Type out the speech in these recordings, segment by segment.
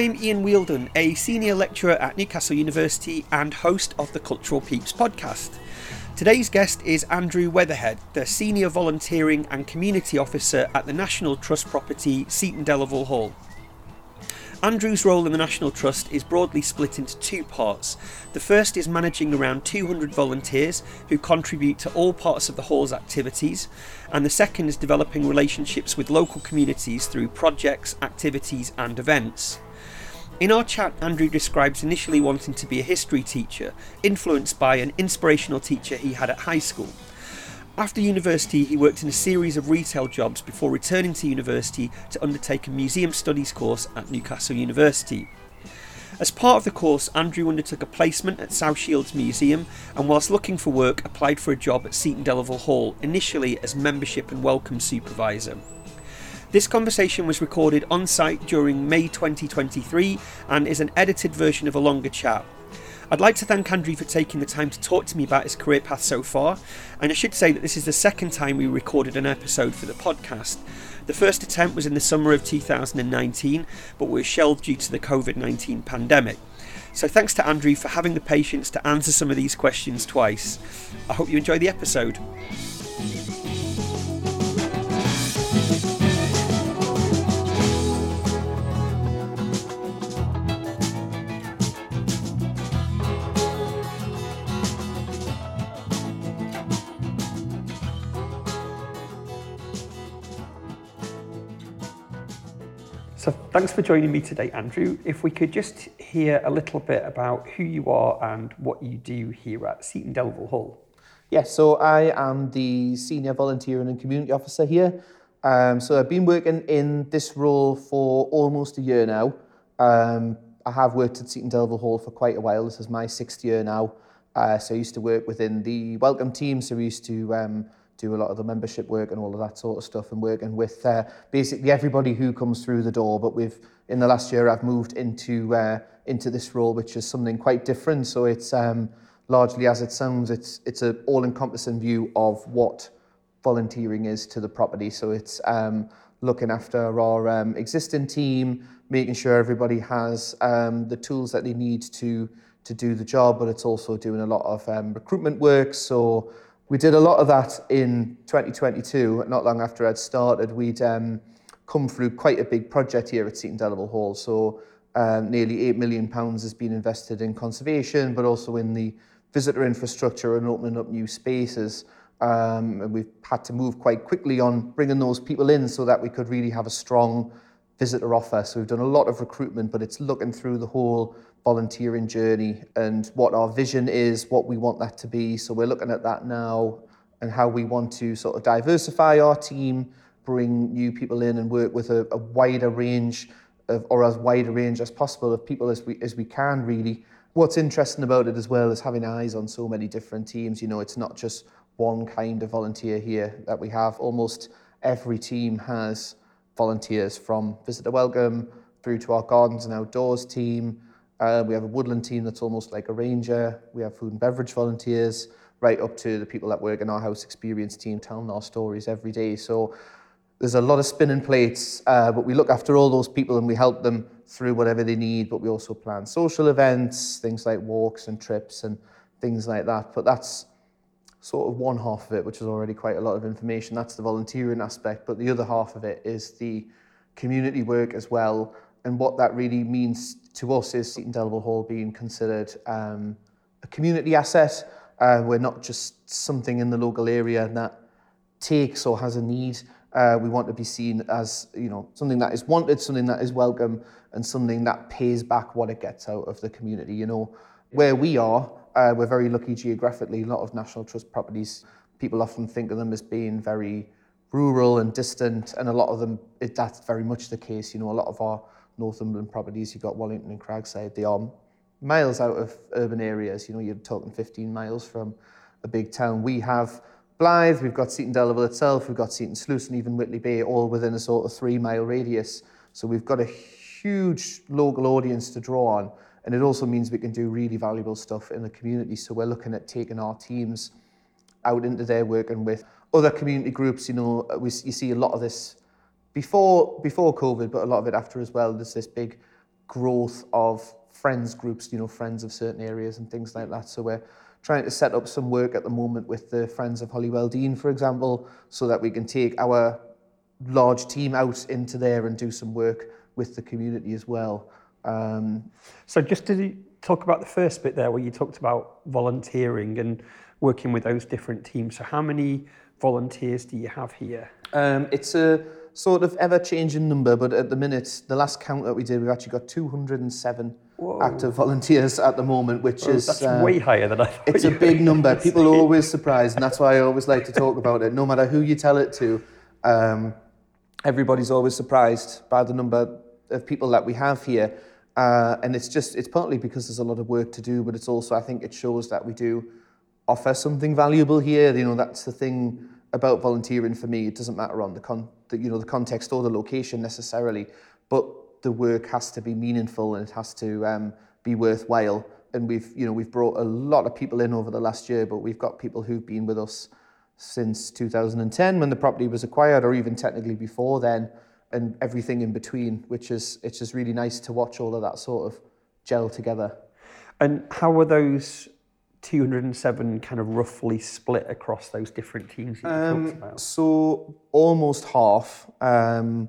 I'm Ian Wheeldon, a senior lecturer at Newcastle University and host of the Cultural Peeps podcast. Today's guest is Andrew Weatherhead, the Senior Volunteering and Community Officer at the National Trust property Seaton Delaval Hall. Andrew's role in the National Trust is broadly split into two parts. The first is managing around 200 volunteers who contribute to all parts of the Hall's activities, and the second is developing relationships with local communities through projects, activities, and events. In our chat, Andrew describes initially wanting to be a history teacher, influenced by an inspirational teacher he had at high school. After university, he worked in a series of retail jobs before returning to university to undertake a museum studies course at Newcastle University. As part of the course, Andrew undertook a placement at South Shields Museum and, whilst looking for work, applied for a job at Seaton Delaval Hall, initially as membership and welcome supervisor. This conversation was recorded on site during May 2023 and is an edited version of a longer chat. I'd like to thank Andrew for taking the time to talk to me about his career path so far, and I should say that this is the second time we recorded an episode for the podcast. The first attempt was in the summer of 2019, but was shelved due to the COVID 19 pandemic. So thanks to Andrew for having the patience to answer some of these questions twice. I hope you enjoy the episode. So thanks for joining me today, Andrew. If we could just hear a little bit about who you are and what you do here at Seaton Delaval Hall. Yes, so I am the Senior Volunteering and Community Officer here. Um, so I've been working in this role for almost a year now. Um, I have worked at Seaton Delaval Hall for quite a while. This is my sixth year now. Uh, so I used to work within the welcome team, so we used to um, do a lot of the membership work and all of that sort of stuff and working with uh, basically everybody who comes through the door. But we've in the last year I've moved into uh, into this role, which is something quite different. So it's um, largely as it sounds, it's it's an all-encompassing view of what volunteering is to the property. So it's um, looking after our um, existing team, making sure everybody has um, the tools that they need to to do the job, but it's also doing a lot of um, recruitment work. So we did a lot of that in 2022, not long after I'd started. We'd um, come through quite a big project here at Seaton Delaval Hall. So um, nearly £8 million has been invested in conservation, but also in the visitor infrastructure and opening up new spaces. Um, and we've had to move quite quickly on bringing those people in so that we could really have a strong visitor offer. So we've done a lot of recruitment, but it's looking through the whole volunteering journey and what our vision is, what we want that to be. So we're looking at that now and how we want to sort of diversify our team, bring new people in and work with a, a wider range of, or as wide a range as possible of people as we as we can really. What's interesting about it as well is having eyes on so many different teams. You know, it's not just one kind of volunteer here that we have. Almost every team has volunteers from visitor welcome through to our gardens and outdoors team, uh, we have a woodland team that's almost like a ranger. We have food and beverage volunteers, right up to the people that work in our house experience team telling our stories every day. So there's a lot of spinning plates, uh, but we look after all those people and we help them through whatever they need. But we also plan social events, things like walks and trips and things like that. But that's sort of one half of it, which is already quite a lot of information. That's the volunteering aspect. But the other half of it is the community work as well and what that really means to us is Seaton Delaval Hall being considered um, a community asset. Uh, we're not just something in the local area that takes or has a need. Uh, we want to be seen as you know something that is wanted, something that is welcome, and something that pays back what it gets out of the community. You know, where we are, uh, we're very lucky geographically. A lot of National Trust properties, people often think of them as being very rural and distant, and a lot of them, it, that's very much the case. You know, a lot of our Northumberland properties, you've got Wallington and Cragside, they are miles out of urban areas. You know, you're talking 15 miles from a big town. We have Blyth, we've got Seaton Delaval itself, we've got Seaton Sluice and even Whitley Bay, all within a sort of three mile radius. So we've got a huge local audience to draw on. And it also means we can do really valuable stuff in the community. So we're looking at taking our teams out into there working with other community groups. You know, we, you see a lot of this before before COVID, but a lot of it after as well. There's this big growth of friends groups, you know, friends of certain areas and things like that. So we're trying to set up some work at the moment with the Friends of Holywell Dene, for example, so that we can take our large team out into there and do some work with the community as well. Um, so just to talk about the first bit there where you talked about volunteering and working with those different teams. So how many volunteers do you have here? Um, it's a sort of ever-changing number, but at the minute, the last count that we did, we've actually got 207 Whoa. active volunteers at the moment, which is that's uh, way higher than I thought. It's a big number. People are always surprised, and that's why I always like to talk about it. No matter who you tell it to, um, everybody's always surprised by the number of people that we have here. Uh, and it's just it's partly because there's a lot of work to do, but it's also I think it shows that we do offer something valuable here. You know, that's the thing about volunteering for me. It doesn't matter on the con the, you know the context or the location necessarily, but the work has to be meaningful and it has to um, be worthwhile. And we've you know we've brought a lot of people in over the last year, but we've got people who've been with us since 2010 when the property was acquired, or even technically before then, and everything in between. Which is it's just really nice to watch all of that sort of gel together. And how were those 207 kind of roughly split across those different teams um, So almost half, um,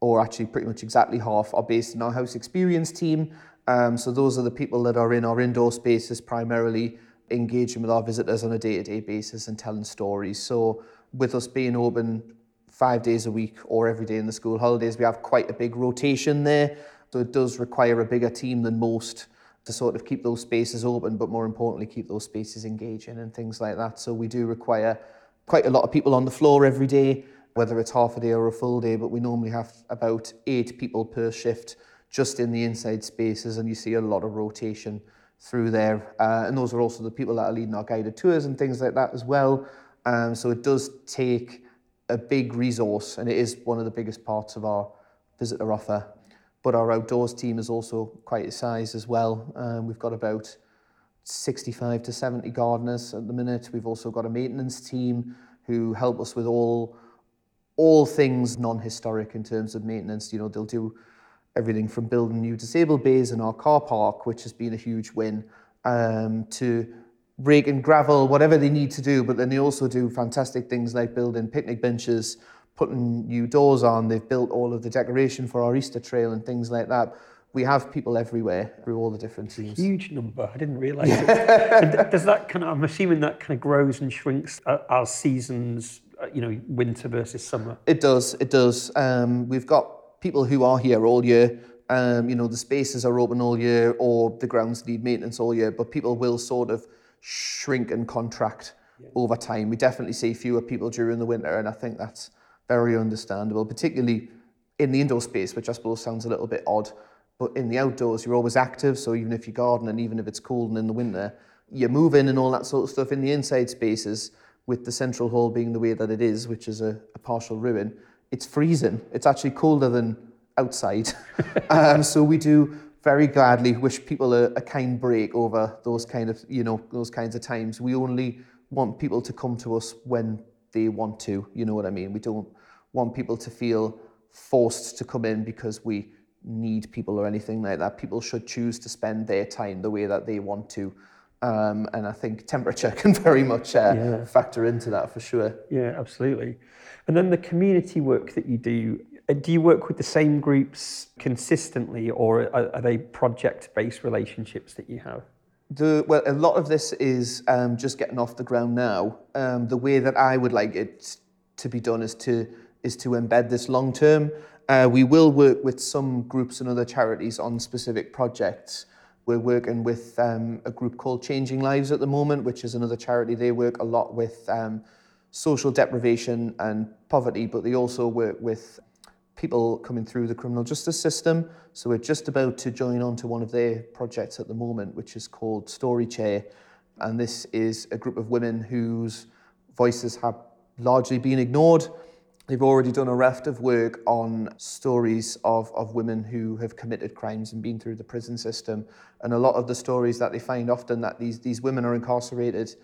or actually pretty much exactly half, are based in our house experience team. Um, so those are the people that are in our indoor spaces primarily, engaging with our visitors on a day-to-day basis and telling stories. So with us being open five days a week or every day in the school holidays, we have quite a big rotation there. So it does require a bigger team than most to sort of keep those spaces open, but more importantly, keep those spaces engaging and things like that. So we do require quite a lot of people on the floor every day, whether it's half a day or a full day, but we normally have about eight people per shift just in the inside spaces, and you see a lot of rotation through there. Uh, and those are also the people that are leading our guided tours and things like that as well. Um, so it does take a big resource, and it is one of the biggest parts of our visitor offer but our outdoors team is also quite a size as well. Um, we've got about 65 to 70 gardeners at the minute. We've also got a maintenance team who help us with all all things non-historic in terms of maintenance. You know, they'll do everything from building new disabled bays in our car park, which has been a huge win, um, to rake and gravel, whatever they need to do. But then they also do fantastic things like building picnic benches, putting new doors on. They've built all of the decoration for our Easter trail and things like that. We have people everywhere through all the different teams. Huge number. I didn't realise. it. Does that kind of? I'm assuming that kind of grows and shrinks as seasons. Uh, you know, winter versus summer. It does. It does. Um, we've got people who are here all year. Um, you know, the spaces are open all year, or the grounds need maintenance all year. But people will sort of shrink and contract yeah. over time. We definitely see fewer people during the winter, and I think that's very understandable, particularly in the indoor space, which I suppose sounds a little bit odd. But in the outdoors, you're always active. So even if you garden and even if it's cold and in the winter, you're moving and all that sort of stuff. In the inside spaces, with the central hall being the way that it is, which is a, a partial ruin, it's freezing. It's actually colder than outside. um, so we do very gladly wish people a, a kind break over those kind of, you know, those kinds of times. We only want people to come to us when they want to, you know what I mean? We don't want people to feel forced to come in because we need people or anything like that. People should choose to spend their time the way that they want to. Um, and I think temperature can very much uh, yeah. factor into that for sure. Yeah, absolutely. And then the community work that you do, uh, do you work with the same groups consistently or are, are they project based relationships that you have? The, well, a lot of this is um, just getting off the ground now. Um, the way that I would like it to be done is to is to embed this long term. Uh, we will work with some groups and other charities on specific projects. We're working with um, a group called Changing Lives at the moment, which is another charity. They work a lot with um, social deprivation and poverty, but they also work with people coming through the criminal justice system. So we're just about to join on to one of their projects at the moment, which is called Story Chair. And this is a group of women whose voices have largely been ignored. They've already done a raft of work on stories of, of women who have committed crimes and been through the prison system. And a lot of the stories that they find often that these, these women are incarcerated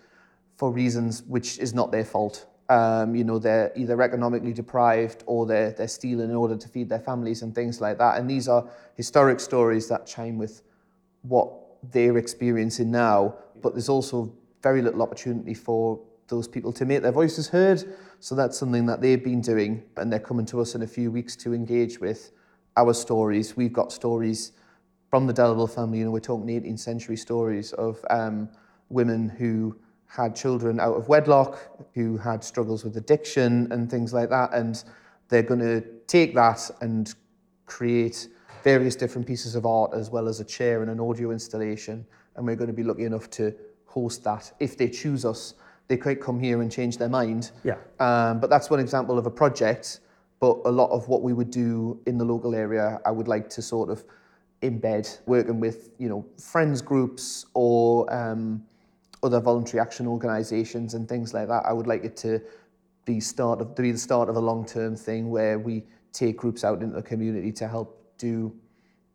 for reasons which is not their fault. Um, you know, they're either economically deprived or they're, they're stealing in order to feed their families and things like that. And these are historic stories that chime with what they're experiencing now, but there's also very little opportunity for those people to make their voices heard. So that's something that they've been doing, and they're coming to us in a few weeks to engage with our stories. We've got stories from the Delaval family, you know, we're talking 18th century stories of um, women who had children out of wedlock, who had struggles with addiction and things like that. And they're going to take that and create various different pieces of art as well as a chair and an audio installation. And we're going to be lucky enough to host that. If they choose us, they could come here and change their mind. Yeah. Um, but that's one example of a project. But a lot of what we would do in the local area, I would like to sort of embed working with, you know, friends groups or um, other voluntary action organisations and things like that. I would like it to be start of to be the start of a long term thing where we take groups out into the community to help do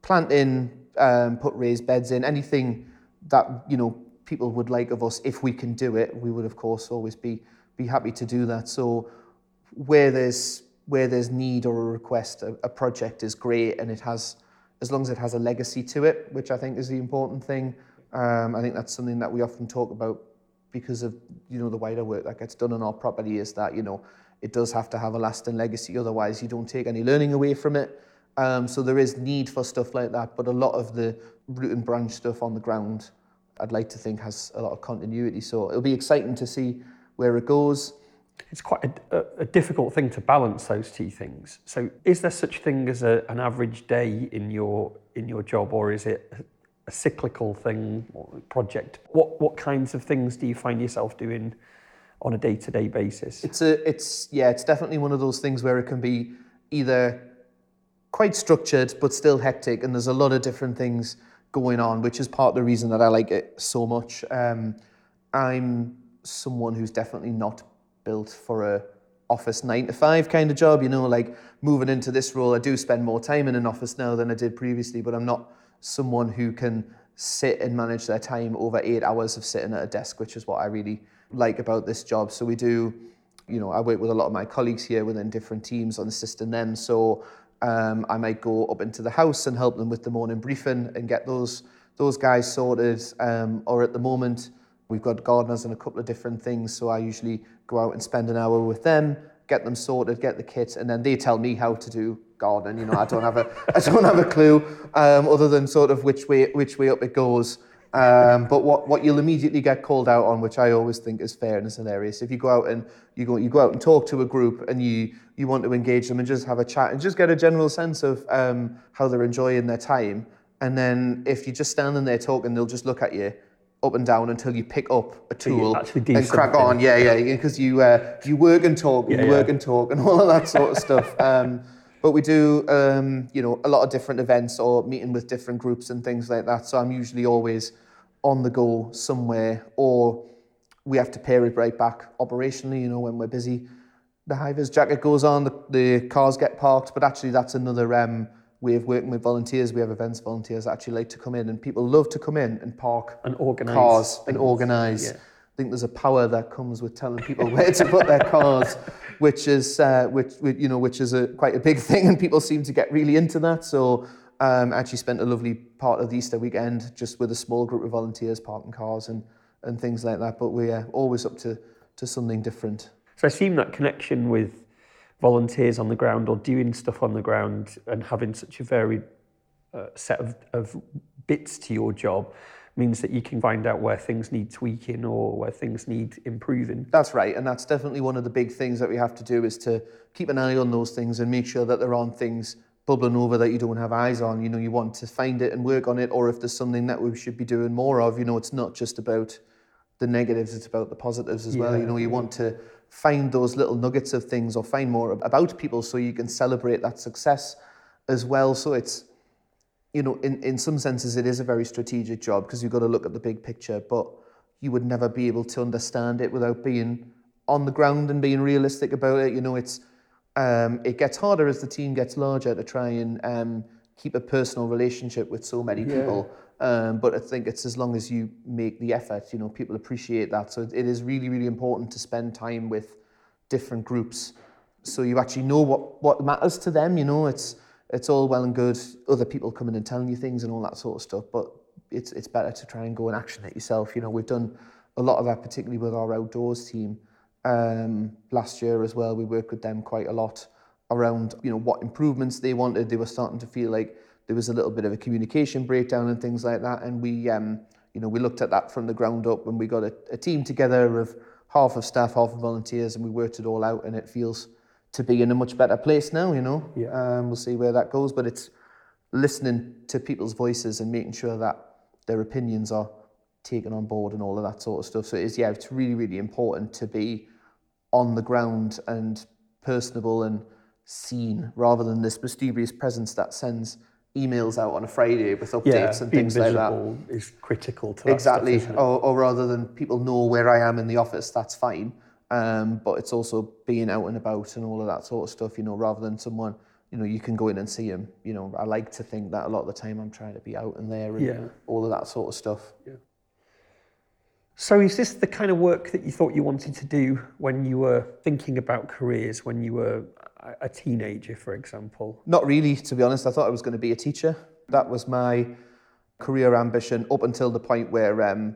planting, um, put raised beds in, anything that you know people would like of us. If we can do it, we would of course always be be happy to do that. So where there's where there's need or a request, a, a project is great, and it has as long as it has a legacy to it, which I think is the important thing. Um, I think that's something that we often talk about because of you know the wider work that gets done on our property is that you know it does have to have a lasting legacy. Otherwise, you don't take any learning away from it. Um, so there is need for stuff like that, but a lot of the root and branch stuff on the ground, I'd like to think has a lot of continuity. So it'll be exciting to see where it goes. It's quite a, a, a difficult thing to balance those two things. So, is there such thing as a, an average day in your in your job, or is it a cyclical thing or project? What what kinds of things do you find yourself doing on a day to day basis? It's a it's yeah, it's definitely one of those things where it can be either quite structured but still hectic, and there's a lot of different things going on, which is part of the reason that I like it so much. Um, I'm someone who's definitely not built for a office nine to five kind of job. You know, like moving into this role, I do spend more time in an office now than I did previously, but I'm not someone who can sit and manage their time over eight hours of sitting at a desk, which is what I really like about this job. So we do, you know, I work with a lot of my colleagues here within different teams on assisting them. So um, I might go up into the house and help them with the morning briefing and get those those guys sorted. Um, or at the moment, we've got gardeners and a couple of different things. So I usually go out and spend an hour with them, get them sorted, get the kit, and then they tell me how to do garden. You know, I don't have a, I don't have a clue um, other than sort of which way, which way up it goes. Um, but what, what you'll immediately get called out on, which I always think is fair and is hilarious, if you go out and you go, you go out and talk to a group and you, you want to engage them and just have a chat and just get a general sense of um, how they're enjoying their time. And then if you're just standing there talking, they'll just look at you up and down until you pick up a tool and crack on. Yeah, yeah, because you uh, you work and talk, yeah, you yeah. work and talk, and all of that sort of stuff. Um, but we do, um, you know, a lot of different events or meeting with different groups and things like that. So I'm usually always on the go somewhere, or we have to pare it right back operationally. You know, when we're busy, the high vis jacket goes on, the, the cars get parked. But actually, that's another um, way of working with volunteers. We have events volunteers actually like to come in, and people love to come in and park and organize cars things. and organize. Yeah. Think there's a power that comes with telling people where to put their cars, which is uh, which, you know which is a quite a big thing, and people seem to get really into that. So um, actually spent a lovely part of the Easter weekend just with a small group of volunteers parking cars and and things like that. But we're always up to to something different. So I assume that connection with volunteers on the ground or doing stuff on the ground and having such a varied uh, set of, of bits to your job means that you can find out where things need tweaking or where things need improving. That's right, and that's definitely one of the big things that we have to do is to keep an eye on those things and make sure that there aren't things bubbling over that you don't have eyes on. You know, you want to find it and work on it, or if there's something that we should be doing more of, you know, it's not just about the negatives, it's about the positives as yeah. well. You know, you want to find those little nuggets of things or find more about people so you can celebrate that success as well. So it's, you know, in, in some senses, it is a very strategic job because you've got to look at the big picture, but you would never be able to understand it without being on the ground and being realistic about it. You know, it's, um, it gets harder as the team gets larger to try and um, keep a personal relationship with so many people. Um, but I think it's as long as you make the effort, you know, people appreciate that. So it is really, really important to spend time with different groups. So you actually know what, what matters to them, you know, it's, it's all well and good, other people coming and telling you things and all that sort of stuff, but it's, it's better to try and go and action it yourself. You know, we've done a lot of that, particularly with our outdoors team. Um, last year as well, we worked with them quite a lot around, you know, what improvements they wanted. They were starting to feel like there was a little bit of a communication breakdown and things like that. And we, um, you know, we looked at that from the ground up and we got a, a team together of half of staff, half of volunteers, and we worked it all out. And it feels to be in a much better place now. You know, Yeah. um, we'll see where that goes. But it's listening to people's voices and making sure that their opinions are taken on board and all of that sort of stuff. So it is, yeah, it's really, really important to be on the ground and personable and seen rather than this mysterious presence that sends emails out on a Friday with updates Yeah, and things like that. is critical to Exactly. Stuff, or, or rather than people know where I am in the office, that's fine. Um, but it's also being out and about and all of that sort of stuff, you know, rather than someone, you know, you can go in and see him. You know, I like to think that a lot of the time I'm trying to be out and there and Yeah. all of that sort of stuff. So, is this the kind of work that you thought you wanted to do when you were thinking about careers, when you were a- a teenager, for example? Not really, to be honest. I thought I was going to be a teacher. That was my career ambition up until the point where um,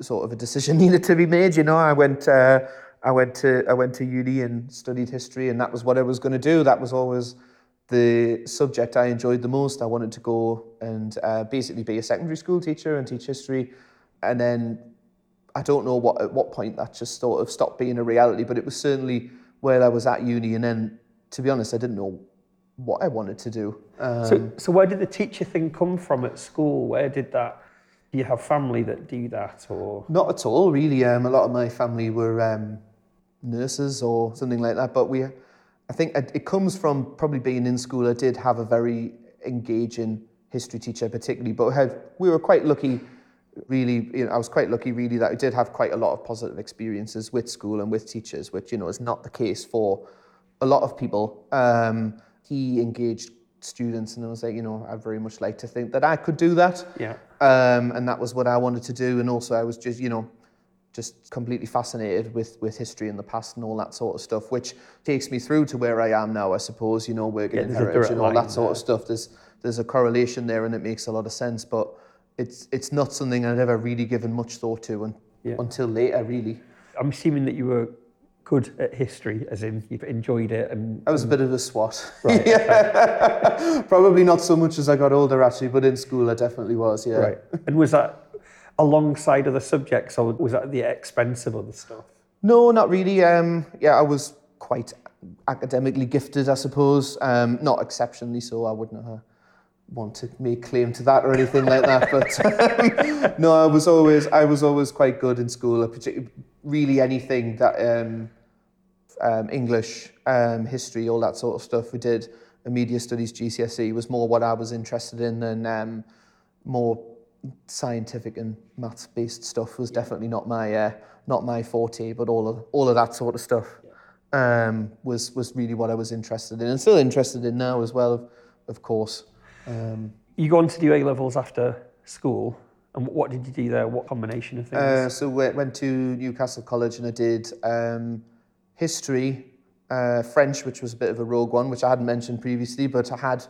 sort of a decision needed to be made. You know, I went, uh, I went to, I went to uni and studied history, and that was what I was going to do. That was always the subject I enjoyed the most. I wanted to go and uh, basically be a secondary school teacher and teach history, and then I don't know what at what point that just sort of stopped being a reality, but it was certainly where I was at uni, and then to be honest, I didn't know what I wanted to do. Um, So, so where did the teacher thing come from at school? Where did that? Do you have family that do that, or Not at all, really. Um, a lot of my family were um, nurses or something like that. But we, I think it comes from probably being in school. I did have a very engaging history teacher, particularly. But had, we were quite lucky, really. You know, I was quite lucky, really, that I did have quite a lot of positive experiences with school and with teachers, which you know is not the case for a lot of people. Um, he engaged students, and I was like, you know, I very much like to think that I could do that yeah, um, and that was what I wanted to do. And also, I was just, you know, just completely fascinated with with history and the past and all that sort of stuff, which takes me through to where I am now. I suppose, you know, working Yeah, in heritage and all that sort of stuff. There's there's a correlation there, and it makes a lot of sense. But it's it's not something I'd ever really given much thought to un, Yeah. until later, really. I'm assuming that you were good at history, as in you've enjoyed it, and I was a bit of a swat. Right, yeah. Probably not so much as I got older, actually, but in school I definitely was, yeah. right. And was that alongside other subjects, or was that at the expense of other stuff? No, not really. Um, yeah, I was quite academically gifted, I suppose. Um, not exceptionally so. I wouldn't uh, want to make claim to that or anything like that. But um, no, I was always I was always quite good in school. I partic- really anything that um, um, English, um, history, all that sort of stuff. We did a media studies GCSE was more what I was interested in, and um, more scientific and maths based stuff was definitely not my uh, not my forte. But all of all of that sort of stuff um, was was really what I was interested in, and still interested in now as well, of, of course. Um, You go on to do A levels after school, and what did you do there? What combination of things? Uh, so we went to Newcastle College and I did um, history, uh, French, which was a bit of a rogue one, which I hadn't mentioned previously, but I had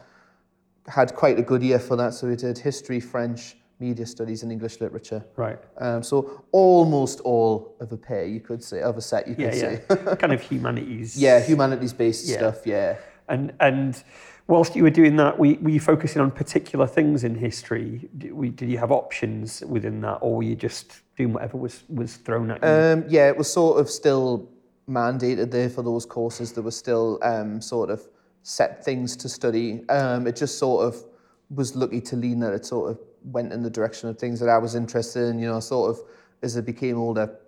had quite a good year for that. So we did history, French, media studies, and English literature. right. Um, so almost all of a pair, you could say, of a set, you Yeah, could say. kind of humanities. yeah, humanities-based Yeah. stuff. Yeah. And and whilst you were doing that, were, were you focusing on particular things in history? Did, did you have options within that, or were you just doing whatever was was thrown at you? Um, yeah, it was sort of still mandated there for those courses. There were still um, sort of set things to study. Um, it just sort of was lucky to lean that it sort of went in the direction of things that I was interested in. You know, sort of as I became older,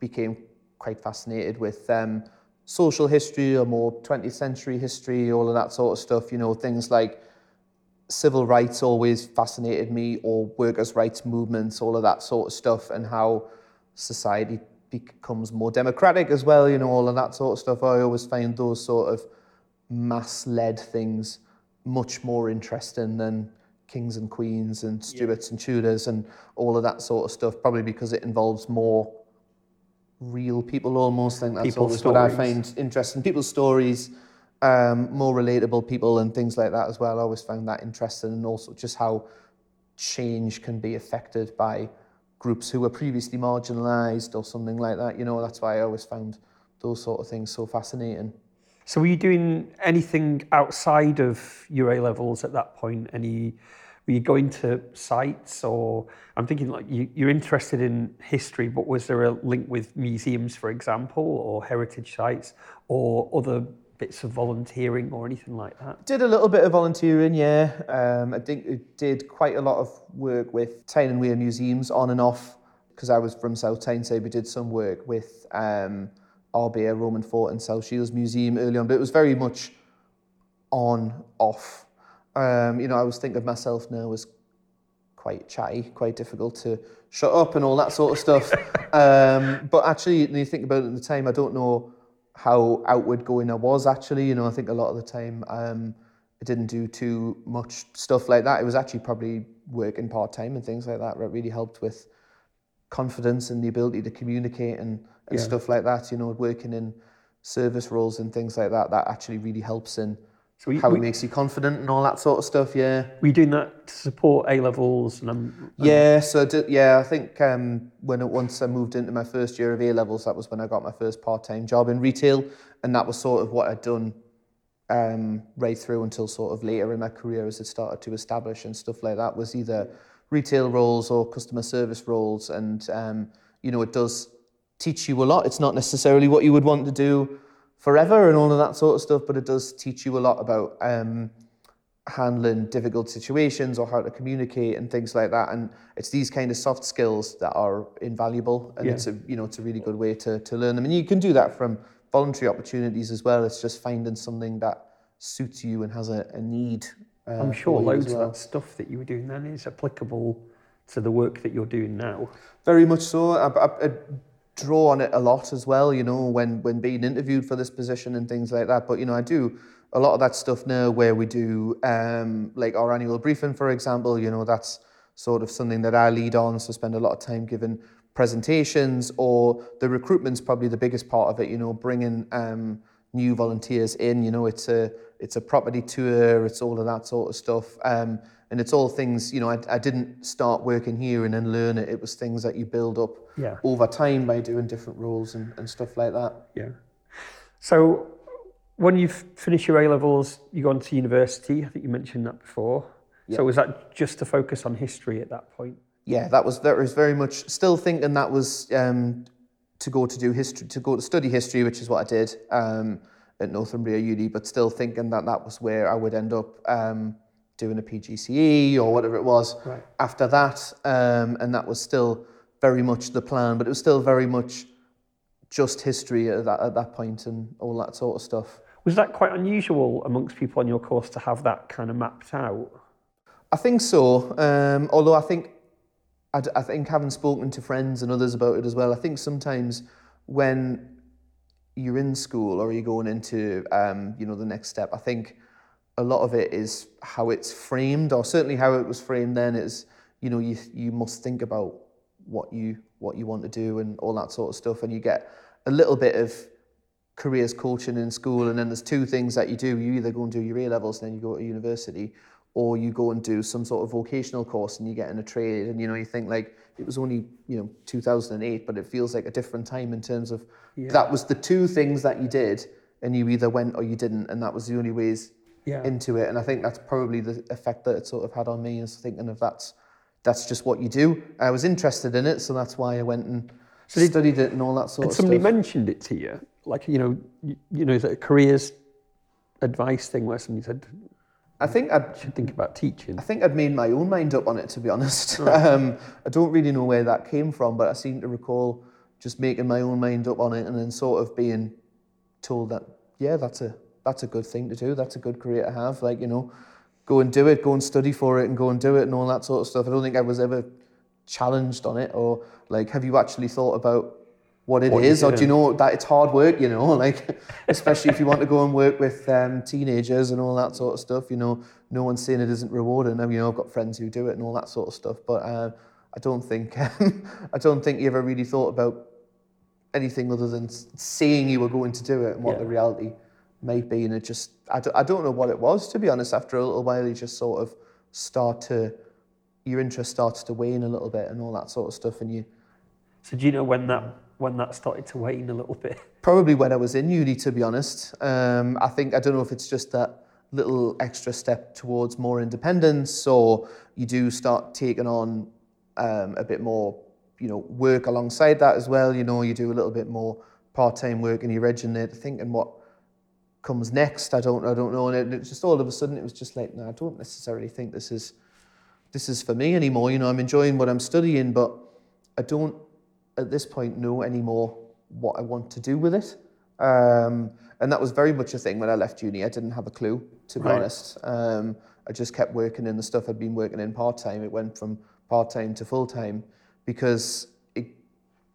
became quite fascinated with um, social history or more 20th century history, all of that sort of stuff. You know, things like civil rights always fascinated me, or workers' rights movements, all of that sort of stuff, and how society becomes more democratic as well, you know, all of that sort of stuff. I always find those sort of mass-led things much more interesting than kings and queens and Stuarts and Tudors and all of that sort of stuff, probably because it involves more real people almost. I think that's People's always what I find interesting. People's stories, um, more relatable people and things like that as well. I always found that interesting and also just how change can be affected by groups who were previously marginalised or something like that. You know, that's why I always found those sort of things so fascinating. So were you doing anything outside of your A levels at that point? Any were you going to sites or I'm thinking like you, you're interested in history, but was there a link with museums, for example, or heritage sites or other bits of volunteering or anything like that? Did a little bit of volunteering, yeah. Um, I think it did quite a lot of work with Tyne and Wear museums on and off because I was from South Tyne, so we did some work with um, Roman Fort and South Shields Museum early on, but it was very much on, off. Um, you know, I was thinking of myself now as quite chatty, quite difficult to shut up and all that sort of stuff. um, but actually, when you think about it at the time, I don't know how outward going I was actually. You know, I think a lot of the time um, I didn't do too much stuff like that. It was actually probably working part time and things like that that really helped with confidence and the ability to communicate and, and Yeah. stuff like that. You know, working in service roles and things like that, that actually really helps in So we, how we, it makes you confident and all that sort of stuff. Yeah. were you doing that to support A levels and I'm Yeah, so did, yeah, I think um, when it, once I moved into my first year of A levels, that was when I got my first part time job in retail, and that was sort of what I'd done um, right through until sort of later in my career as it started to establish and stuff like that. Was either retail roles or customer service roles, and um, you know it does teach you a lot. It's not necessarily what you would want to do forever and all of that sort of stuff, but it does teach you a lot about. Um, handling difficult situations or how to communicate and things like that and it's these kind of soft skills that are invaluable and Yeah. it's a you know it's a really good way to, to learn them and you can do that from voluntary opportunities as well it's just finding something that suits you and has a, a need uh, I'm sure loads well. of that stuff that you were doing then is applicable to the work that you're doing now. Very much so. I, I, I draw on it a lot as well, you know, when, when being interviewed for this position and things like that. But, you know, I do a lot of that stuff now where we do um, like our annual briefing, for example, you know, that's sort of something that I lead on. So spend a lot of time giving presentations or the recruitment's probably the biggest part of it, you know, bringing um, new volunteers in, you know, it's a, it's a property tour, it's all of that sort of stuff. Um, and it's all things, you know, I, I didn't start working here and then learn it. It was things that you build up Yeah. over time by doing different roles and, and stuff like that. Yeah. So when you finish your A levels, you go on to university. I think you mentioned that before. yeah. So was that just to focus on history at that point? Yeah, that was that was very much still thinking that was um, to go to do history, to go to study history, which is what I did um, at Northumbria Uni, but still thinking that that was where I would end up um, doing a PGCE or whatever it was Right. after that, um, and that was still very much the plan, but it was still very much just history at that at that point and all that sort of stuff. Was that quite unusual amongst people on your course to have that kind of mapped out? I think so. Um, although I think, I think having spoken to friends and others about it as well, I think sometimes when you're in school or you're going into, um, you know, the next step, I think a lot of it is how it's framed, or certainly how it was framed then. Is you know, you you must think about what you what you want to do and all that sort of stuff, and you get a little bit of careers coaching in school, and then there's two things that you do. You either go and do your A levels, and then you go to university, or you go and do some sort of vocational course, and you get in a trade. And you know, you think like it was only you know 2008, but it feels like a different time in terms of that was the two things that you did, and you either went or you didn't, and that was the only ways Yeah. into it. And I think that's probably the effect that it sort of had on me is thinking of that's that's just what you do. I was interested in it, so that's why I went and studied it and all that sort of somebody stuff. mentioned it to you? Like, you know, you, you know, a careers advice thing where somebody said, I think I'd should think about teaching? I think I'd made my own mind up on it, to be honest. Um, I don't really know where that came from, but I seem to recall just making my own mind up on it and then sort of being told that, yeah, that's a that's a good thing to do. That's a good career to have. Like, you know, go and do it, go and study for it and go and do it and all that sort of stuff. I don't think I was ever challenged on it or like, have you actually thought about what it What is, or do do. you know that it's hard work, you know, like especially if you want to go and work with um, teenagers and all that sort of stuff, you know, no one's saying it isn't rewarding. I mean, you know, I've got friends who do it and all that sort of stuff, but uh, I don't think I don't think you ever really thought about anything other than saying you were going to do it and what Yeah. the reality might be. And it just, I don't, I don't know what it was, to be honest. After a little while, you just sort of start to, your interest starts to wane a little bit and all that sort of stuff. And you, So do you know when that when that started to wane a little bit? probably when I was in uni, to be honest. Um, I think, I don't know if it's just that little extra step towards more independence or you do start taking on um, a bit more, you know, work alongside that as well. You know, you do a little bit more part-time work and you're there thinking what comes next. I don't, I don't know. And it, it just all of a sudden it was just like, no, I don't necessarily think this is, this is for me anymore. You know, I'm enjoying what I'm studying, but I don't at this point know anymore what I want to do with it. Um, and that was very much a thing when I left uni. I didn't have a clue, to be Right. honest. Um, I just kept working in the stuff I'd been working in part time. It went from part time to full time because it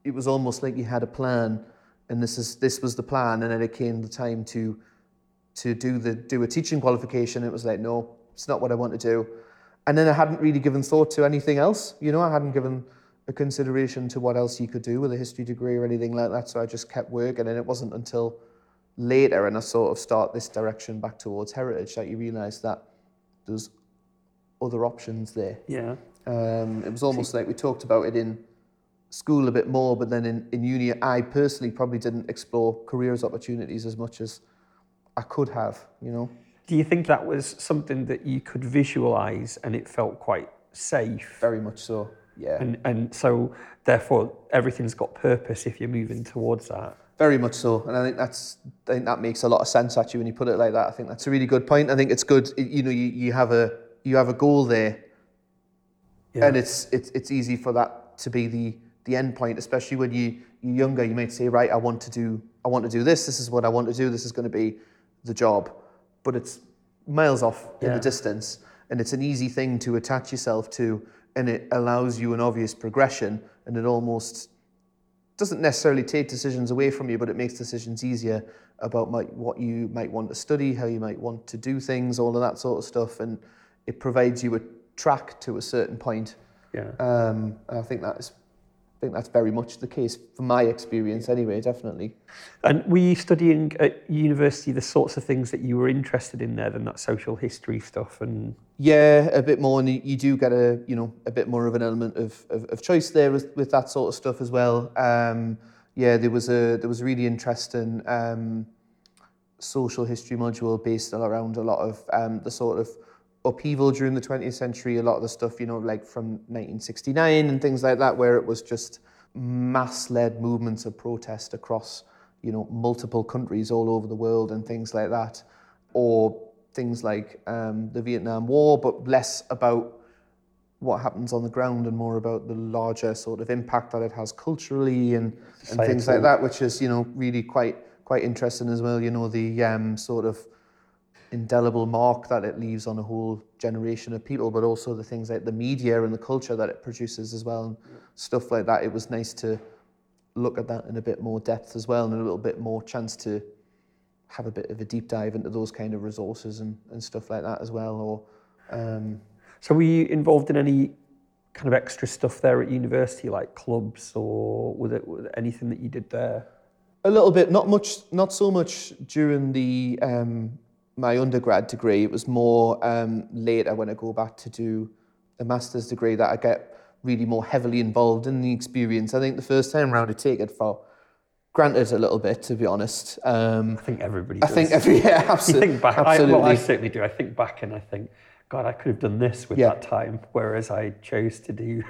it was almost like you had a plan, and this is this was the plan, and then it came the time to to do the do a teaching qualification. It was like, no, it's not what I want to do. And then I hadn't really given thought to anything else. You know, I hadn't given a consideration to what else you could do with a history degree or anything like that. So I just kept working, and it wasn't until later, and I sort of start this direction back towards heritage, that you realise that there's other options there. Yeah. Um, it was almost like we talked about it in school a bit more, but then in, in uni, I personally probably didn't explore careers opportunities as much as I could have, you know. Do you think that was something that you could visualize and it felt quite safe? Very much so, yeah. And and so therefore everything's got purpose if you're moving towards that. Very much so, and I think that's I think that makes a lot of sense actually when you put it like that. I think that's a really good point. I think it's good, you know, you, you have a you have a goal there, Yeah. and it's it's it's easy for that to be the the end point, especially when you you're younger. You might say, right, I want to do I want to do this. This is what I want to do. This is going to be the job, but it's miles off in the distance, and it's an easy thing to attach yourself to, and it allows you an obvious progression, and it almost doesn't necessarily take decisions away from you, but it makes decisions easier about might, what you might want to study, how you might want to do things, all of that sort of stuff, and it provides you a track to a certain point. Yeah. Um, and I think that's, I think that's very much the case from my experience, anyway. Definitely. And were you studying at university the sorts of things that you were interested in there than that social history stuff and Yeah, a bit more, and you- do get a you know a bit more of an element of of, of choice there with, with that sort of stuff as well. Um, yeah, there was a there was a really interesting um, social history module based around a lot of um, the sort of upheaval during the 20th century. A lot of the stuff you know like from 1969 and things like that, where it was just mass-led movements of protest across you know multiple countries all over the world and things like that, or things like um, the Vietnam War, but less about what happens on the ground and more about the larger sort of impact that it has culturally and, and things like that, which is you know really quite quite interesting as well. You know the um, sort of indelible mark that it leaves on a whole generation of people, but also the things like the media and the culture that it produces as well, and stuff like that. It was nice to look at that in a bit more depth as well, and a little bit more chance to have a bit of a deep dive into those kind of resources and, and stuff like that as well. Or um, so were you involved in any kind of extra stuff there at university like clubs or was it, was it anything that you did there? A little bit, not much, not so much during the um, my undergrad degree. It was more um, later when I go back to do a master's degree that I get really more heavily involved in the experience. I think the first time round I take it for granted a little bit, to be honest. Um, I think everybody I think every yeah, absolutely, think back, I, absolutely. well I certainly do. I think back and I think, God, I could have done this with Yeah. that time, whereas I chose to do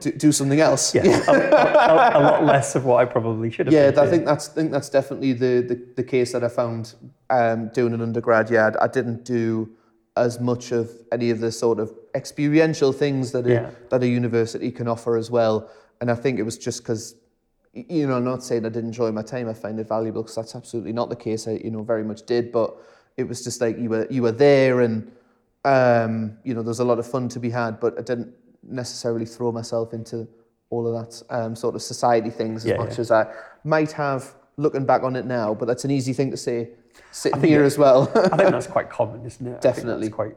do, do something else. yeah, a, a- a lot less of what I probably should have Yeah, I think that's I think that's definitely the the, the case that I found um, doing an undergrad. Yeah, I, I didn't do as much of any of the sort of experiential things that a, Yeah. that a university can offer as well. And I think it was just because, you know, I'm not saying I didn't enjoy my time. I find it valuable because that's absolutely not the case. I, you know, very much did, but it was just like you were you were there, and um, you know, there's a lot of fun to be had. But I didn't necessarily throw myself into all of that um, sort of society things as Yeah, much yeah. as I might have looking back on it now. But that's an easy thing to say sitting here as well. I think that's quite common, isn't it? I think that's Definitely. quite.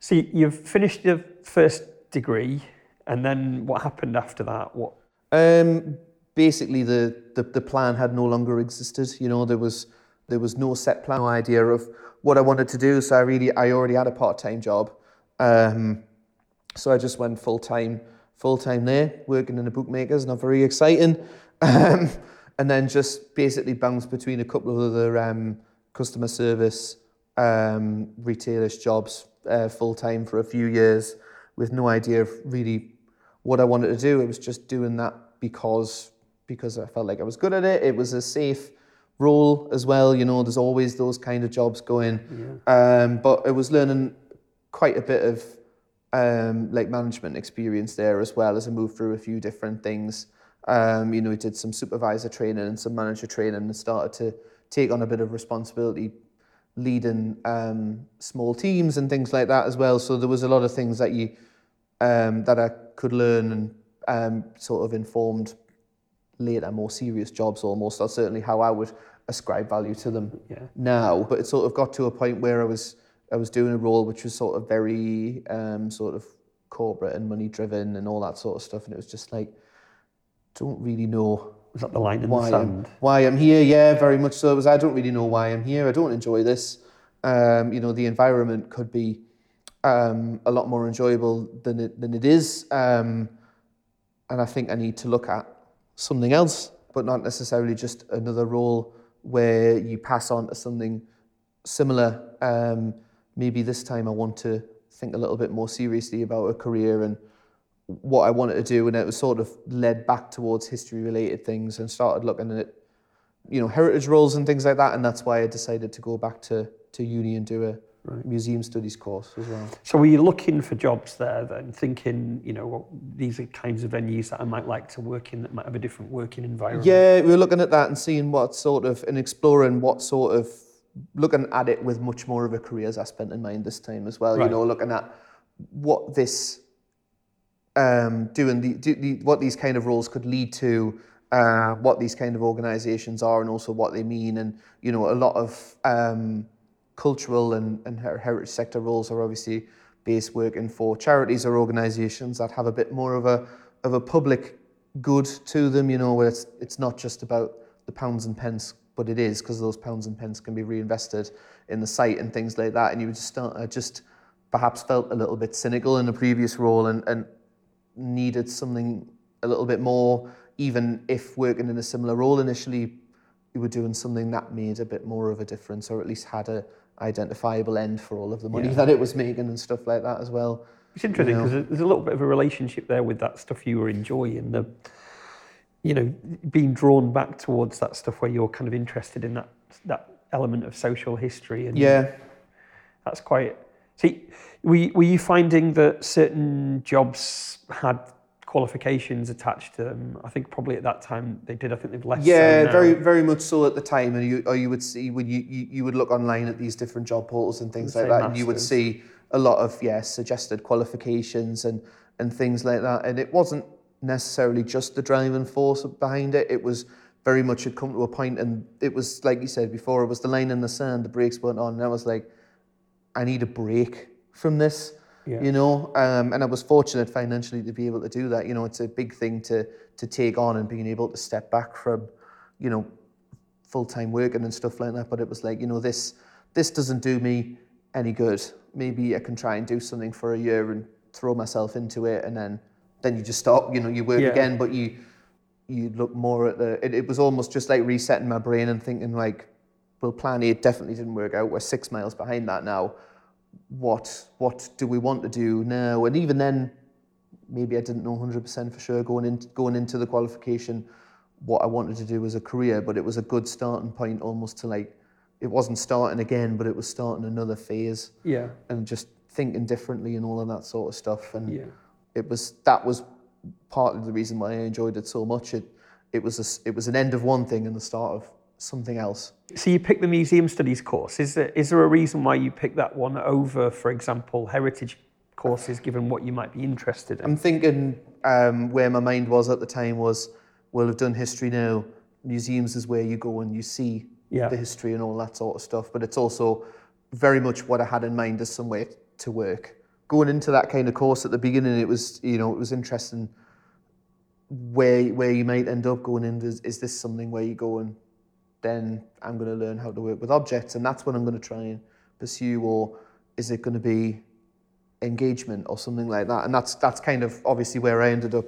So you- you've finished your first degree, and then what happened after that? What? Um, basically the, the the plan had no longer existed. You know, there was there was no set plan, no idea of what I wanted to do. So I really I already had a part time job. Um, so I just went full time full time there, working in a bookmaker's, not very exciting. Um, and then just basically bounced between a couple of other um, customer service um, retailers jobs uh, full time for a few years with no idea of really what I wanted to do. It was just doing that because because I felt like I was good at it. It was a safe role as well. You know, there's always those kind of jobs going. Yeah. Um, but I was learning quite a bit of um, like management experience there as well as I moved through a few different things. Um, you know, we did some supervisor training and some manager training and started to take on a bit of responsibility leading um, small teams and things like that as well. So there was a lot of things that you um, that I could learn and um, sort of informed later more serious jobs almost, or certainly how I would ascribe value to them yeah. now. But it sort of got to a point where I was I was doing a role which was sort of very um, sort of corporate and money driven and all that sort of stuff, and it was just like don't really know. Was that the line in why the sand? I'm, why I'm here? Yeah, very much so. It was I don't really know why I'm here. I don't enjoy this. Um, you know, the environment could be um, a lot more enjoyable than it than it is, um, and I think I need to look at something else, but not necessarily just another role where you pass on to something similar. Um, maybe this time I want to think a little bit more seriously about a career and what I wanted to do, and it was sort of led back towards history related things and started looking at you know heritage roles and things like that, and that's why I decided to go back to to uni and do a right. museum studies course as well. So were you looking for jobs there then, thinking you know well, these are kinds of venues that I might like to work in that might have a different working environment? Yeah, we were looking at that and seeing what sort of and exploring what sort of looking at it with much more of a careers aspect in mind this time as well. Right. You know, looking at what this um, doing the, do, the, what these kind of roles could lead to, uh, what these kind of organisations are, and also what they mean. And you know, a lot of um, cultural and, and heritage sector roles are obviously based working for charities or organisations that have a bit more of a of a public good to them. You know, where it's it's not just about the pounds and pence, but it is because those pounds and pence can be reinvested in the site and things like that. And you just start, I just perhaps felt a little bit cynical in the previous role and, and needed something a little bit more, even if working in a similar role initially, you were doing something that made a bit more of a difference or at least had a identifiable end for all of the money yeah. that it was making and stuff like that as well. It's interesting because you know. there's a little bit of a relationship there with that stuff you were enjoying, the you know, being drawn back towards that stuff where you're kind of interested in that that element of social history and yeah, that's quite See, were, were you finding that certain jobs had qualifications attached to them? I think probably at that time they did. I think they've less. Yeah, so very very much so at the time, and you or you would see when you, you, you would look online at these different job portals and things like that, masters. and you would see a lot of yes suggested qualifications and and things like that, and it wasn't necessarily just the driving force behind it. It was very much had come to a point, and it was like you said before, it was the line in the sand. The brakes weren't on, and I was like I need a break from this. Yeah. You know, um, and I was fortunate financially to be able to do that. You know, it's a big thing to to take on and being able to step back from, you know, full time working and stuff like that. But it was like, you know, this this doesn't do me any good. Maybe I can try and do something for a year and throw myself into it, and then then you just stop. You know, you work yeah. again, but you you look more at the. It, it was almost just like resetting my brain and thinking like, well, plan A definitely didn't work out. We're six miles behind that now. What what do we want to do now? And even then, maybe I didn't know 100% for sure going in, going into the qualification what I wanted to do as a career, but it was a good starting point almost to like, it wasn't starting again, but it was starting another phase. Yeah. And just thinking differently and all of that sort of stuff. And yeah. It was, that was part of the reason why I enjoyed it so much. It, it was a, it was an end of one thing and the start of something else. So you picked the museum studies course. Is there, is there a reason why you picked that one over, for example, heritage courses, given what you might be interested in? I'm thinking um, where my mind was at the time was, well, I've done history now. Museums is where you go and you see yeah. the history and all that sort of stuff. But it's also very much what I had in mind as somewhere to work. Going into that kind of course at the beginning, it was, you know, it was interesting where where you might end up going in is, is this something where you go and then I'm going to learn how to work with objects and that's what I'm going to try and pursue or is it going to be engagement or something like that? And that's that's kind of obviously where I ended up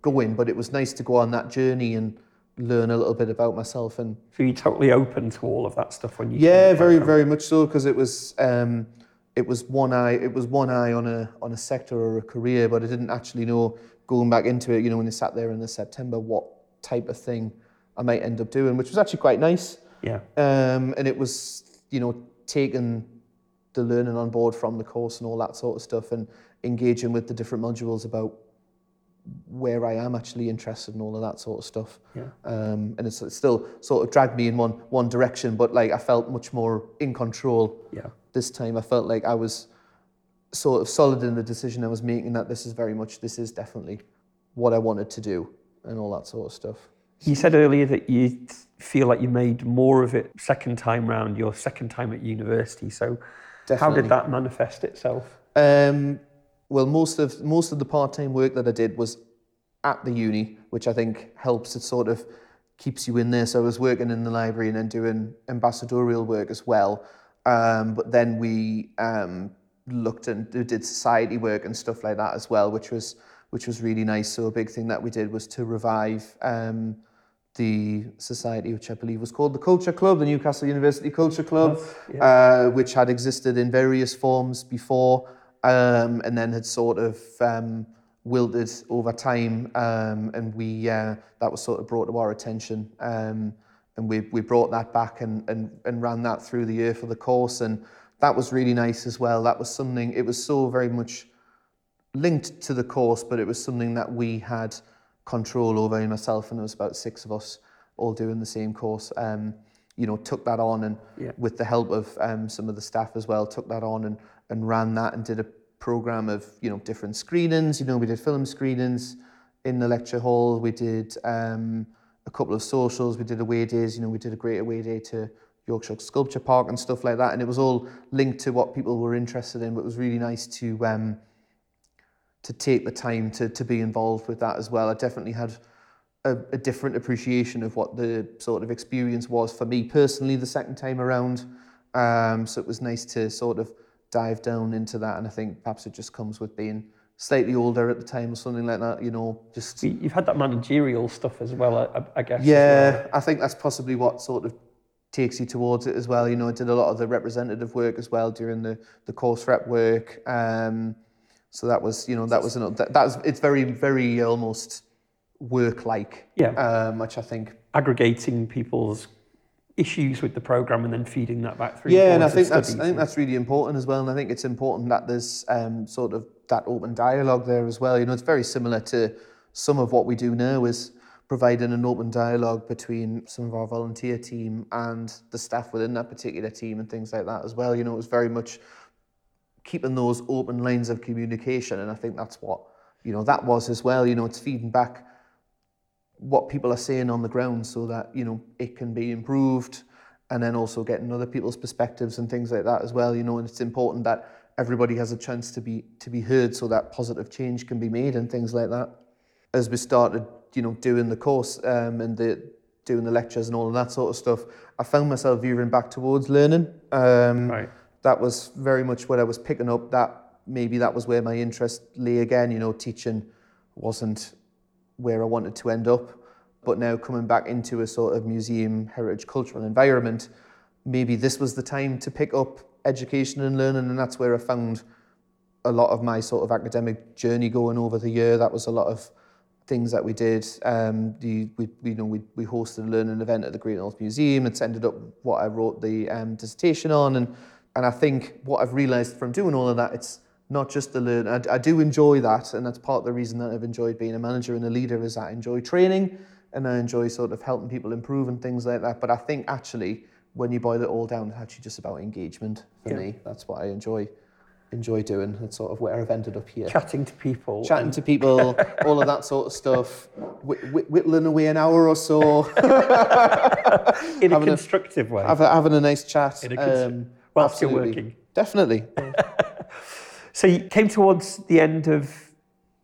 going but it was nice to go on that journey and learn a little bit about myself and So you're totally open to all of that stuff when you yeah very very much so because it was um it was one eye it was one eye on a on a sector or a career but I didn't actually know going back into it you know when I sat there in the September what type of thing I might end up doing which was actually quite nice yeah um and it was you know taking the learning on board from the course and all that sort of stuff and engaging with the different modules about where I am actually interested in all of that sort of stuff. Yeah. Um, and it's, it's still sort of dragged me in one one direction, but like I felt much more in control yeah this time. I felt like I was sort of solid in the decision I was making that this is very much this is definitely what I wanted to do and all that sort of stuff. You said earlier that you feel like you made more of it second time round, your second time at university. So how did that manifest itself? Um, well, most of most of the part time work that I did was at the uni, which I think helps. It sort of keeps you in there. So I was working in the library and then doing ambassadorial work as well. Um, but then we um, looked and did society work and stuff like that as well, which was which was really nice. So a big thing that we did was to revive um, the society, which I believe was called the Culture Club, the Newcastle University Culture Club, uh, which had existed in various forms before, um, and then had sort of um, wilted over time. Um, and we uh, that was sort of brought to our attention, um, and we we brought that back and, and and ran that through the year for the course, and that was really nice as well. That was something. It was so very much linked to the course, but it was something that we had control over. And myself and there was about six of us all doing the same course. Um, you know, took that on and Yeah. with the help of um, some of the staff as well, took that on and and ran that and did a program of you know different screenings. You know, we did film screenings in the lecture hall. We did um, a couple of socials. We did away days. You know, we did a great away day to Yorkshire Sculpture Park and stuff like that. And it was all linked to what people were interested in. But it was really nice to um, to take the time to to be involved with that as well. I definitely had a, a different appreciation of what the sort of experience was for me personally the second time around. Um, so it was nice to sort of dive down into that, and I think perhaps it just comes with being slightly older at the time or something like that. You know, just You- You've had that managerial stuff as well, I, I guess. yeah, well. I think that's possibly what sort of takes you towards it as well. You know, I did a lot of the representative work as well during the the course rep work. Um, so that was, you know, that was an, that, that was it's very very almost work like. Yeah. Um, which I think Aggregating people's issues with the program and then feeding that back through. Yeah, and I think that's I think that's really important as well. And I think it's important that there's um, sort of that open dialogue there as well. You know, it's very similar to some of what we do now is providing an open dialogue between some of our volunteer team and the staff within that particular team and things like that as well. You know, it was very much keeping those open lines of communication, and I think that's what you know that was as well. You know, it's feeding back what people are saying on the ground so that you know it can be improved and then also getting other people's perspectives and things like that as well you know and it's important that everybody has a chance to be to be heard so that positive change can be made and things like that as we started you know doing the course um, and the doing the lectures and all of that sort of stuff I found myself veering back towards learning um, Right. that was very much what I was picking up that maybe that was where my interest lay again you know teaching wasn't where I wanted to end up. But now coming back into a sort of museum, heritage, cultural environment, maybe this was the time to pick up education and learning, and that's where I found a lot of my sort of academic journey going over the year. That was a lot of things that we did. Um, the, we, you know, we, we hosted a learning event at the Great North Museum. It's ended up what I wrote the um, dissertation on, and and I think what I've realised from doing all of that, it's not just the learn. I, I do enjoy that, and that's part of the reason that I've enjoyed being a manager and a leader is that I enjoy training and I enjoy sort of helping people improve and things like that. But I think actually, when you boil it all down, it's actually just about engagement for Yeah. me. That's what I enjoy enjoy doing. That's sort of where I've ended up here. Chatting to people. Chatting to people, all of that sort of stuff, wh- wh- whittling away an hour or so, in a having a- constructive way. having, having a nice chat. In a Um, whilst you're working. Definitely. So you came towards the end of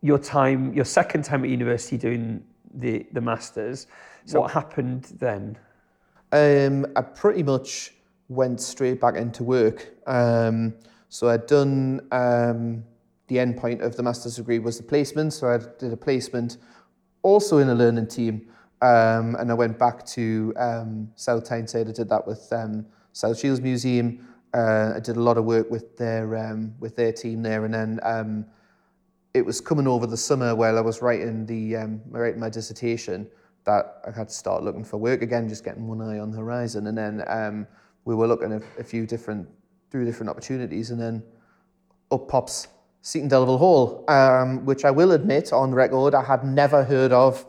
your time, your second time at university doing the the masters. So what happened then? Um, I pretty much went straight back into work. Um, so I'd done um, the end point of the master's degree was the placement. So I did a placement also in a learning team. Um, and I went back to um, South Tyneside. I did that with um, South Shields Museum. Uh, I did a lot of work with their um, with their team there, and then um, it was coming over the summer while I was writing the um, writing my dissertation that I had to start looking for work again, just getting one eye on the horizon, and then um, we were looking at a few different through different opportunities, and then up pops Seaton Delaval Hall, um, which I will admit on record I had never heard of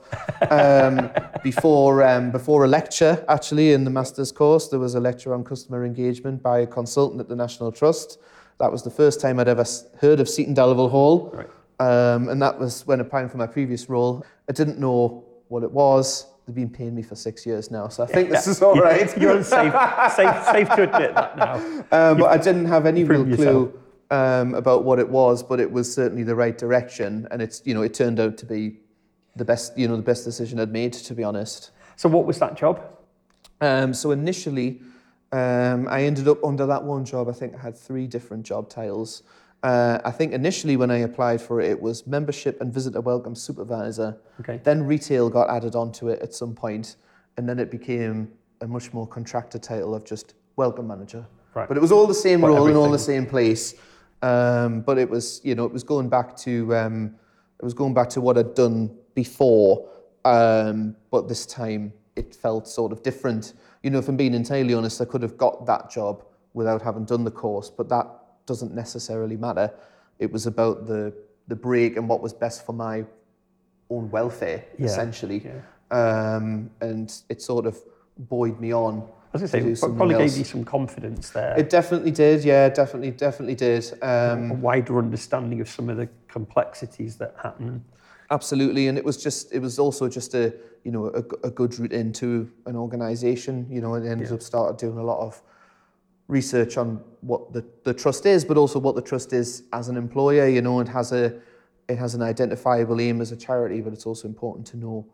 um, before um, before a lecture. Actually, in the master's course, there was a lecture on customer engagement by a consultant at the National Trust. That was the first time I'd ever heard of Seaton Delaval Hall, Right. um, and that was when applying for my previous role. I didn't know what it was. They've been paying me for six years now, so I think this is all Yeah, right. You're safe, safe, safe to admit that now. Um, but I didn't have any real clue um, about what it was, but it was certainly the right direction, and it's you know it turned out to be the best you know the best decision I'd made to be honest. So what was that job? Um, so initially, um, I ended up under that one job. I think I had three different job titles. Uh, I think initially when I applied for it, it was membership and visitor welcome supervisor. Okay. Then retail got added onto it at some point, and then it became a much more contracted title of just welcome manager. Right. But it was all the same role in all the same place. Um, but it was, you know, it was going back to, um, it was going back to what I'd done before. Um, but this time it felt sort of different. You know, if I'm being entirely honest, I could have got that job without having done the course, but that doesn't necessarily matter. It was about the the break and what was best for my own welfare, Yeah, essentially. yeah. Um, and it sort of buoyed me on. I was going to say, probably else. gave you some confidence there, It definitely did, yeah, definitely, definitely did. Um, a wider understanding of some of the complexities that happen. Absolutely, and it was just it was also just a you know a, a good route into an organisation. You know, and ended Yeah. up started doing a lot of research on what the, the trust is, but also what the trust is as an employer. You know, it has a it has an identifiable aim as a charity, but it's also important to know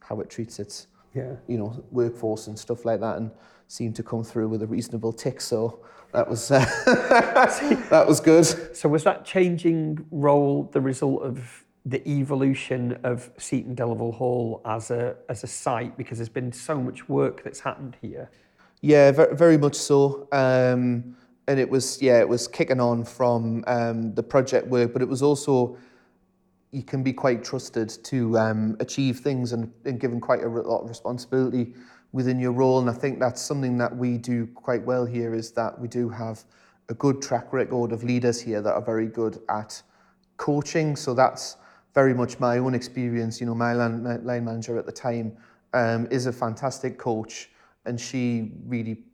how it treats its Yeah. you know workforce and stuff like that, and seemed to come through with a reasonable tick. So that was uh, that was good. So was that changing role the result of the evolution of Seaton Delaval Hall as a as a site because there's been so much work that's happened here. Yeah, very, very much so. Um, and it was, yeah, it was kicking on from um, the project work, but it was also, you can be quite trusted to um, achieve things and, and given quite a lot of responsibility within your role. And I think that's something that we do quite well here is that we do have a good track record of leaders here that are very good at coaching. So that's very much my own experience. You know, my line, my line manager at the time um, is a fantastic coach, and she really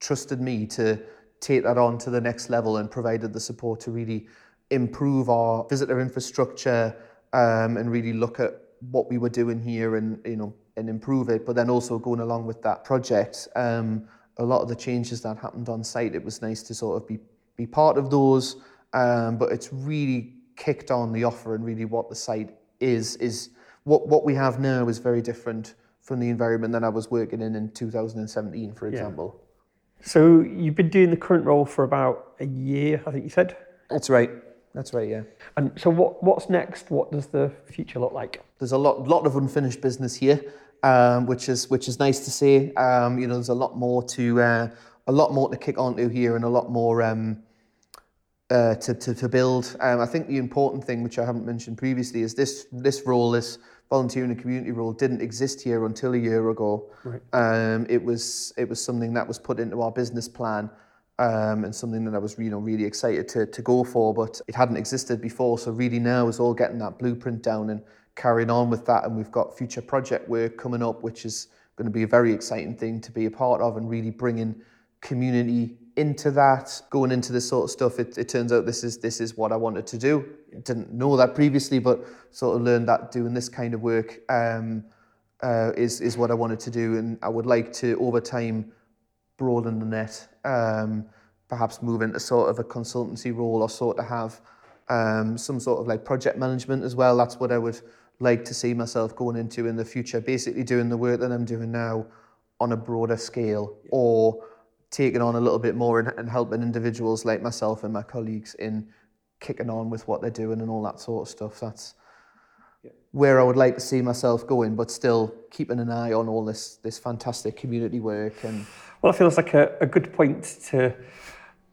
trusted me to take that on to the next level and provided the support to really improve our visitor infrastructure um, and really look at what we were doing here and you know and improve it. But then also going along with that project, um, a lot of the changes that happened on site, it was nice to sort of be be part of those. Um, but it's really kicked on the offer and really what the site is is what what we have now is very different from the environment that I was working in in 2017, for example. Yeah. So you've been doing the current role for about a year, I think you said. That's right. That's right. Yeah. And so what what's next? What does the future look like? There's a lot lot of unfinished business here, um, which is which is nice to see. Um, you know, there's a lot more to uh, a lot more to kick onto here and a lot more um, uh, to, to to build. Um, I think the important thing, which I haven't mentioned previously, is this this role, this volunteering and community role, didn't exist here until a year ago. Right. Um, it was it was something that was put into our business plan. Um, and something that I was you know really excited to to go for, but it hadn't existed before. So really now is all getting that blueprint down and carrying on with that. And we've got future project work coming up, which is going to be a very exciting thing to be a part of and really bringing community into that. Going into this sort of stuff, it, it turns out this is this is what I wanted to do. Didn't know that previously, but sort of learned that doing this kind of work um, uh, is is what I wanted to do, and I would like to over time broaden the net, um, perhaps move into sort of a consultancy role or sort of have um, some sort of like project management as well. That's what I would like to see myself going into in the future. Basically, doing the work that I'm doing now on a broader scale, or taking on a little bit more and, and helping individuals like myself and my colleagues in kicking on with what they're doing and all that sort of stuff. That's where I would like to see myself going, but still keeping an eye on all this this fantastic community work and. Well, it feels like a, a good point to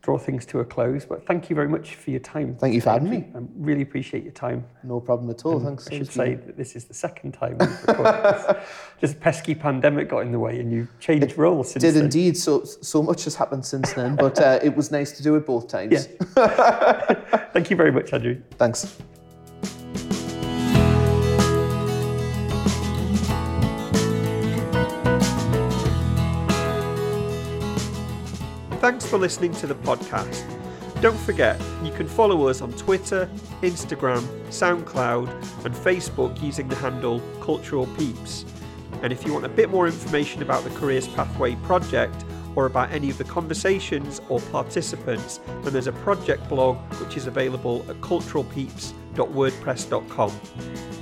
draw things to a close. But thank you very much for your time. Thank you for having me. I really appreciate your time. No problem at all. And Thanks. I should say that this is the second time we've recorded Just pesky pandemic got in the way, and you changed it roles since did then. indeed. So so much has happened since then, but uh, it was nice to do it both times. Yeah. Thank you very much, Andrew. Thanks. Thanks for listening to the podcast. Don't forget, you can follow us on Twitter, Instagram, SoundCloud, and Facebook using the handle Cultural Peeps. And if you want a bit more information about the Careers Pathway project or about any of the conversations or participants, then there's a project blog which is available at culturalpeeps.wordpress.com.